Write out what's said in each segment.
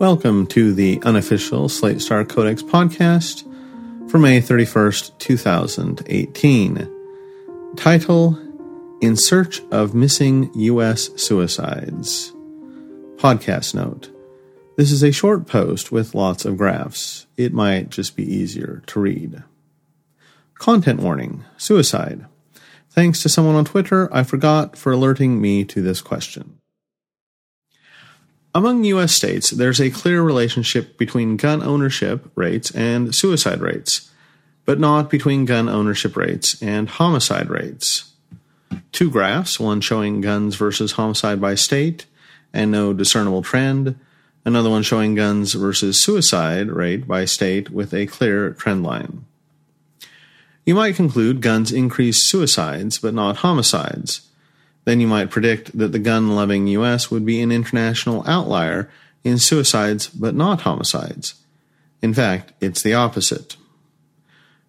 Welcome to the unofficial Slate Star Codex podcast for May 31st, 2018. Title In Search of Missing U.S. Suicides. Podcast note This is a short post with lots of graphs. It might just be easier to read. Content warning Suicide. Thanks to someone on Twitter, I forgot for alerting me to this question. Among U.S. states, there's a clear relationship between gun ownership rates and suicide rates, but not between gun ownership rates and homicide rates. Two graphs, one showing guns versus homicide by state and no discernible trend, another one showing guns versus suicide rate by state with a clear trend line. You might conclude guns increase suicides but not homicides then you might predict that the gun loving U.S. would be an international outlier in suicides but not homicides. In fact, it's the opposite.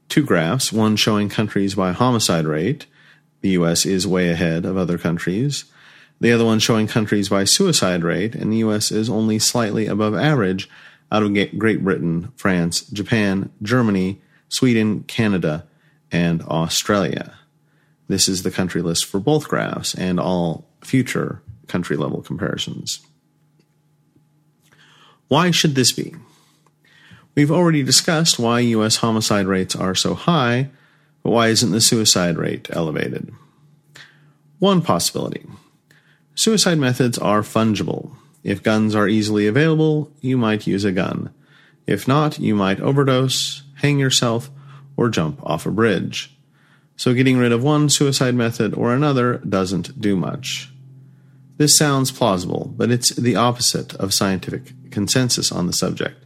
Two graphs, one showing countries by homicide rate, the U.S. is way ahead of other countries, the other one showing countries by suicide rate, and the U.S. is only slightly above average out of Great Britain, France, Japan, Germany, Sweden, Canada, and Australia. This is the country list for both graphs and all future country level comparisons. Why should this be? We've already discussed why U.S. homicide rates are so high, but why isn't the suicide rate elevated? One possibility suicide methods are fungible. If guns are easily available, you might use a gun. If not, you might overdose, hang yourself, or jump off a bridge so getting rid of one suicide method or another doesn't do much. This sounds plausible, but it's the opposite of scientific consensus on the subject.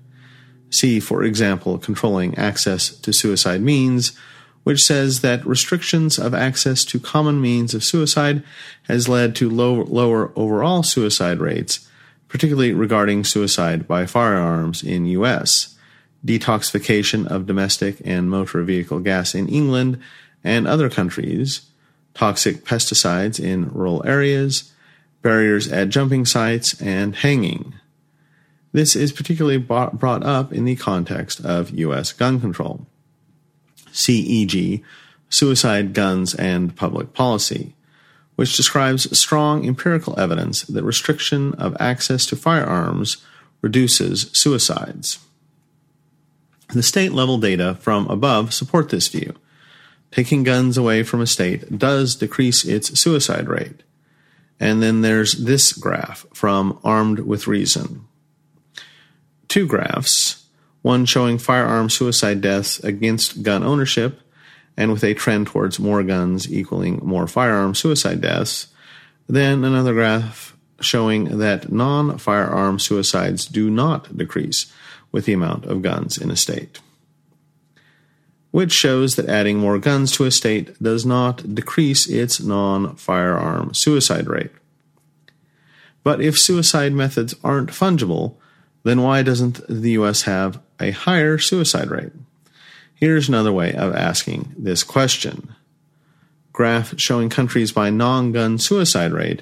See, for example, Controlling Access to Suicide Means, which says that restrictions of access to common means of suicide has led to low, lower overall suicide rates, particularly regarding suicide by firearms in US, detoxification of domestic and motor vehicle gas in England, and other countries, toxic pesticides in rural areas, barriers at jumping sites, and hanging. This is particularly brought up in the context of U.S. gun control. CEG, Suicide, Guns, and Public Policy, which describes strong empirical evidence that restriction of access to firearms reduces suicides. The state level data from above support this view taking guns away from a state does decrease its suicide rate. And then there's this graph from Armed with Reason. Two graphs, one showing firearm suicide deaths against gun ownership, and with a trend towards more guns equaling more firearm suicide deaths, then another graph showing that non firearm suicides do not decrease with the amount of guns in a state which shows that adding more guns to a state does not decrease its non firearm suicide rate. But if suicide methods aren't fungible, then why doesn't the US have a higher suicide rate? Here's another way of asking this question. Graph showing countries by non gun suicide rate,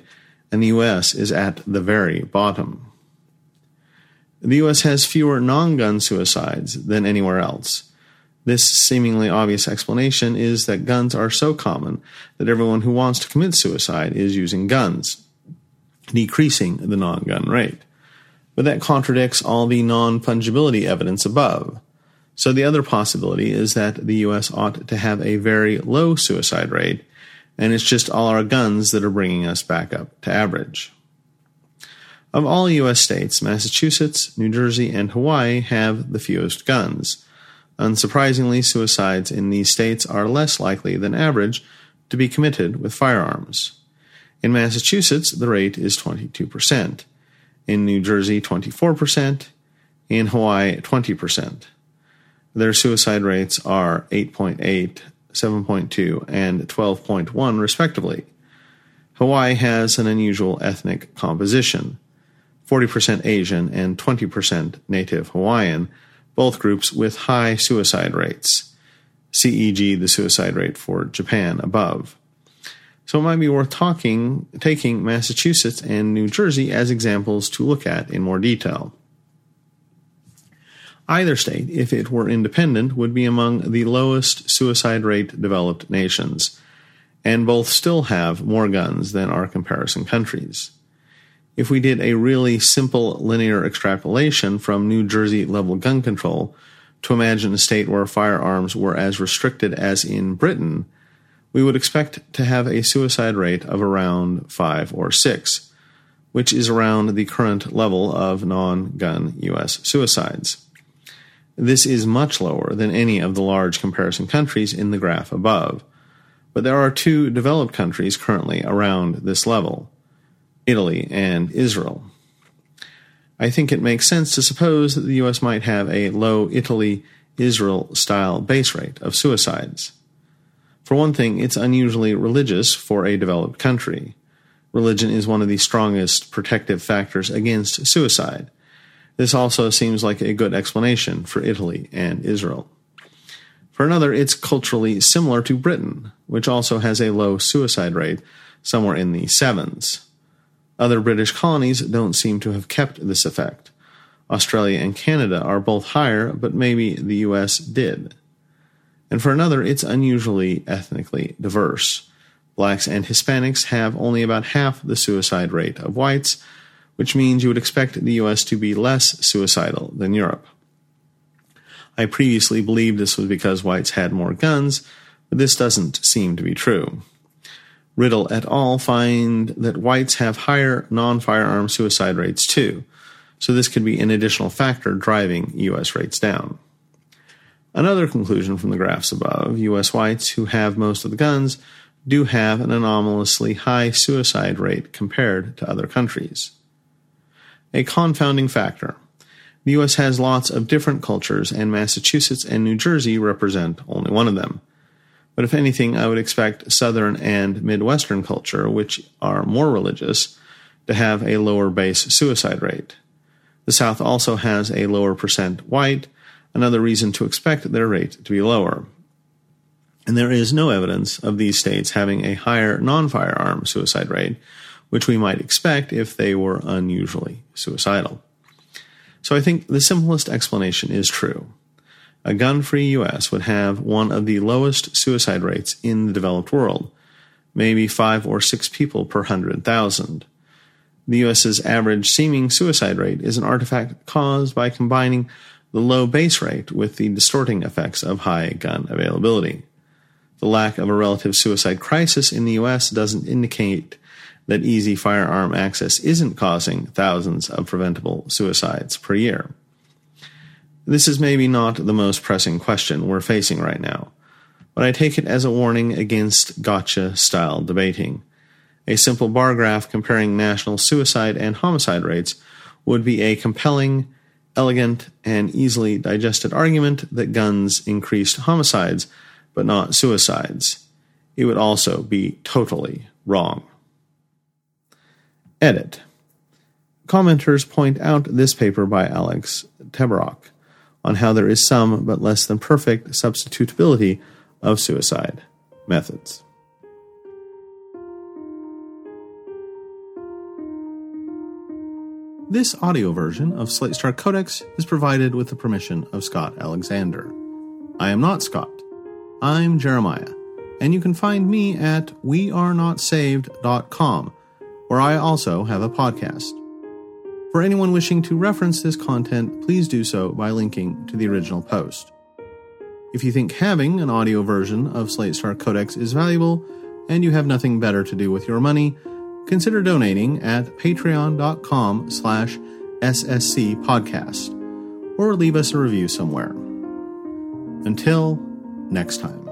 and the US is at the very bottom. The US has fewer non gun suicides than anywhere else this seemingly obvious explanation is that guns are so common that everyone who wants to commit suicide is using guns, decreasing the non gun rate. But that contradicts all the non fungibility evidence above. So the other possibility is that the US ought to have a very low suicide rate, and it's just all our guns that are bringing us back up to average. Of all US states, Massachusetts, New Jersey, and Hawaii have the fewest guns Unsurprisingly, suicides in these states are less likely than average to be committed with firearms. In Massachusetts, the rate is 22%. In New Jersey, 24%. In Hawaii, 20%. Their suicide rates are 8.8, 7.2, and 12.1, respectively. Hawaii has an unusual ethnic composition 40% Asian and 20% Native Hawaiian both groups with high suicide rates. CEG, the suicide rate for Japan above. So it might be worth talking, taking Massachusetts and New Jersey as examples to look at in more detail. Either state, if it were independent, would be among the lowest suicide rate developed nations, and both still have more guns than our comparison countries. If we did a really simple linear extrapolation from New Jersey level gun control to imagine a state where firearms were as restricted as in Britain, we would expect to have a suicide rate of around 5 or 6, which is around the current level of non gun U.S. suicides. This is much lower than any of the large comparison countries in the graph above, but there are two developed countries currently around this level Italy and Israel. I think it makes sense to suppose that the U.S. might have a low Italy Israel style base rate of suicides. For one thing, it's unusually religious for a developed country. Religion is one of the strongest protective factors against suicide. This also seems like a good explanation for Italy and Israel. For another, it's culturally similar to Britain, which also has a low suicide rate, somewhere in the sevens. Other British colonies don't seem to have kept this effect. Australia and Canada are both higher, but maybe the US did. And for another, it's unusually ethnically diverse. Blacks and Hispanics have only about half the suicide rate of whites, which means you would expect the US to be less suicidal than Europe. I previously believed this was because whites had more guns, but this doesn't seem to be true. Riddell et al. find that whites have higher non firearm suicide rates too, so this could be an additional factor driving U.S. rates down. Another conclusion from the graphs above U.S. whites who have most of the guns do have an anomalously high suicide rate compared to other countries. A confounding factor. The U.S. has lots of different cultures, and Massachusetts and New Jersey represent only one of them. But if anything, I would expect Southern and Midwestern culture, which are more religious, to have a lower base suicide rate. The South also has a lower percent white, another reason to expect their rate to be lower. And there is no evidence of these states having a higher non firearm suicide rate, which we might expect if they were unusually suicidal. So I think the simplest explanation is true a gun free U.S. would have one of the lowest suicide rates in the developed world, maybe five or six people per hundred thousand. The U.S.'s average seeming suicide rate is an artifact caused by combining the low base rate with the distorting effects of high gun availability. The lack of a relative suicide crisis in the U.S. doesn't indicate that easy firearm access isn't causing thousands of preventable suicides per year. This is maybe not the most pressing question we're facing right now, but I take it as a warning against gotcha style debating. A simple bar graph comparing national suicide and homicide rates would be a compelling, elegant, and easily digested argument that guns increased homicides, but not suicides. It would also be totally wrong. Edit. Commenters point out this paper by Alex Tabarrok on how there is some but less than perfect substitutability of suicide methods. This audio version of Slate Star Codex is provided with the permission of Scott Alexander. I am not Scott. I'm Jeremiah, and you can find me at wearenotsaved.com, where I also have a podcast. For anyone wishing to reference this content, please do so by linking to the original post. If you think having an audio version of Slate Star Codex is valuable and you have nothing better to do with your money, consider donating at patreon.com slash ssc podcast or leave us a review somewhere. Until next time.